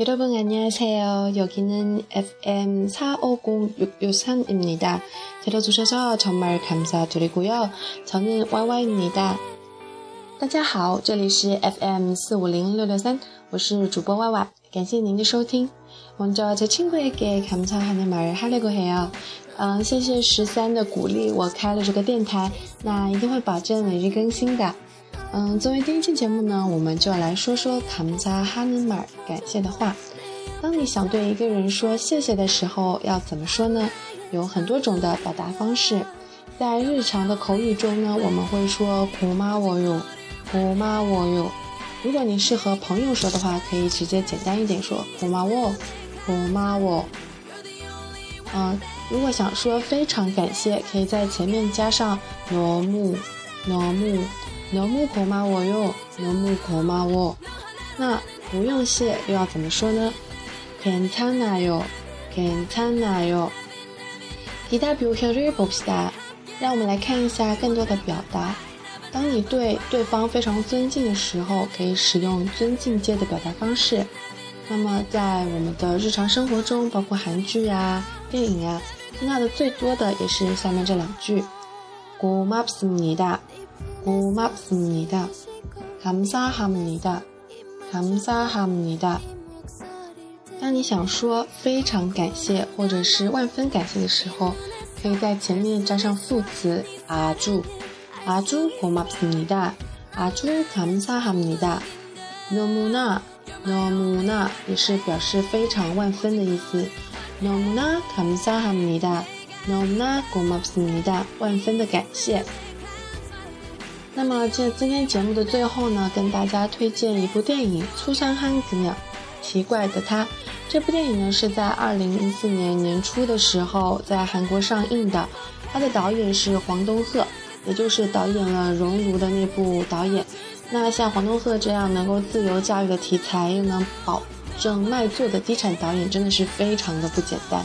여러분 안녕하세요. 여기는 FM 450663입니다. 들어주셔서 정말 감사드리고요. 저는 YY입니다. 大家好，这里是 FM 4506663，我是主播 YY，感谢您的收听。 먼저제친구에게감사하는말을하려고해요。 嗯，谢谢十三的鼓励，我开了这个电台，那一定会保证每日更新的。嗯，作为第一期节目呢，我们就来说说卡姆扎哈尼玛感谢的话。当你想对一个人说谢谢的时候，要怎么说呢？有很多种的表达方式。在日常的口语中呢，我们会说“苦妈我有，苦妈我有”。 如果你是和朋友说的话，可以直接简单一点说“苦妈我，苦妈我”。嗯。如果想说非常感谢，可以在前面加上너무너무너무고마워 요， 너무고마 워。 那不用谢又要怎么说呢？괜찮아 요， 괜찮아 요。 기다려봅시 다。 让我们来看一下更多的表达。 当你对对方非常尊敬的时候，可以使用尊敬阶的表达方式。那么在我们的日常生活中，包括韩剧啊、电影啊。听到的最多的也是下面这两句：고맙습니 다， 고맙습니 다， 감사합니 다， 감사합니 다。 当你想说非常感谢或者是万分感谢的时候，可以在前面加上副词아주 아주고맙습니 다， 아주감사합니 다。 너무나너무나也是表示非常万分的意思。너무나감사합니 다， 너무나고맙습니 다， 万分的感谢。那么在今天节目的最后呢，跟大家推荐一部电影《粗山憨子鸟》，奇怪的他。这部电影呢是在二零一四年年初的时候在韩国上映的，它的导演是黄东赫， 也就是导演了《熔炉》的那部导演，那像黄东赫这样能够自由驾驭的题材，又能保证卖座的低产导演，真的是非常的不简单。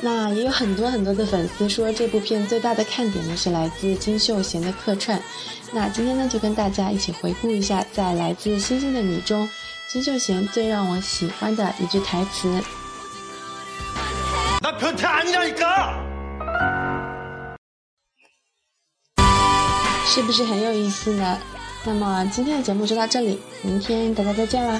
那也有很多很多的粉丝说，这部片最大的看点呢是来自金秀贤的客串。那今天呢，就跟大家一起回顾一下，在《来自星星的你》中，金秀贤最让我喜欢的一句台词。是不是很有意思呢？那么今天的节目就到这里，明天大家再见啦。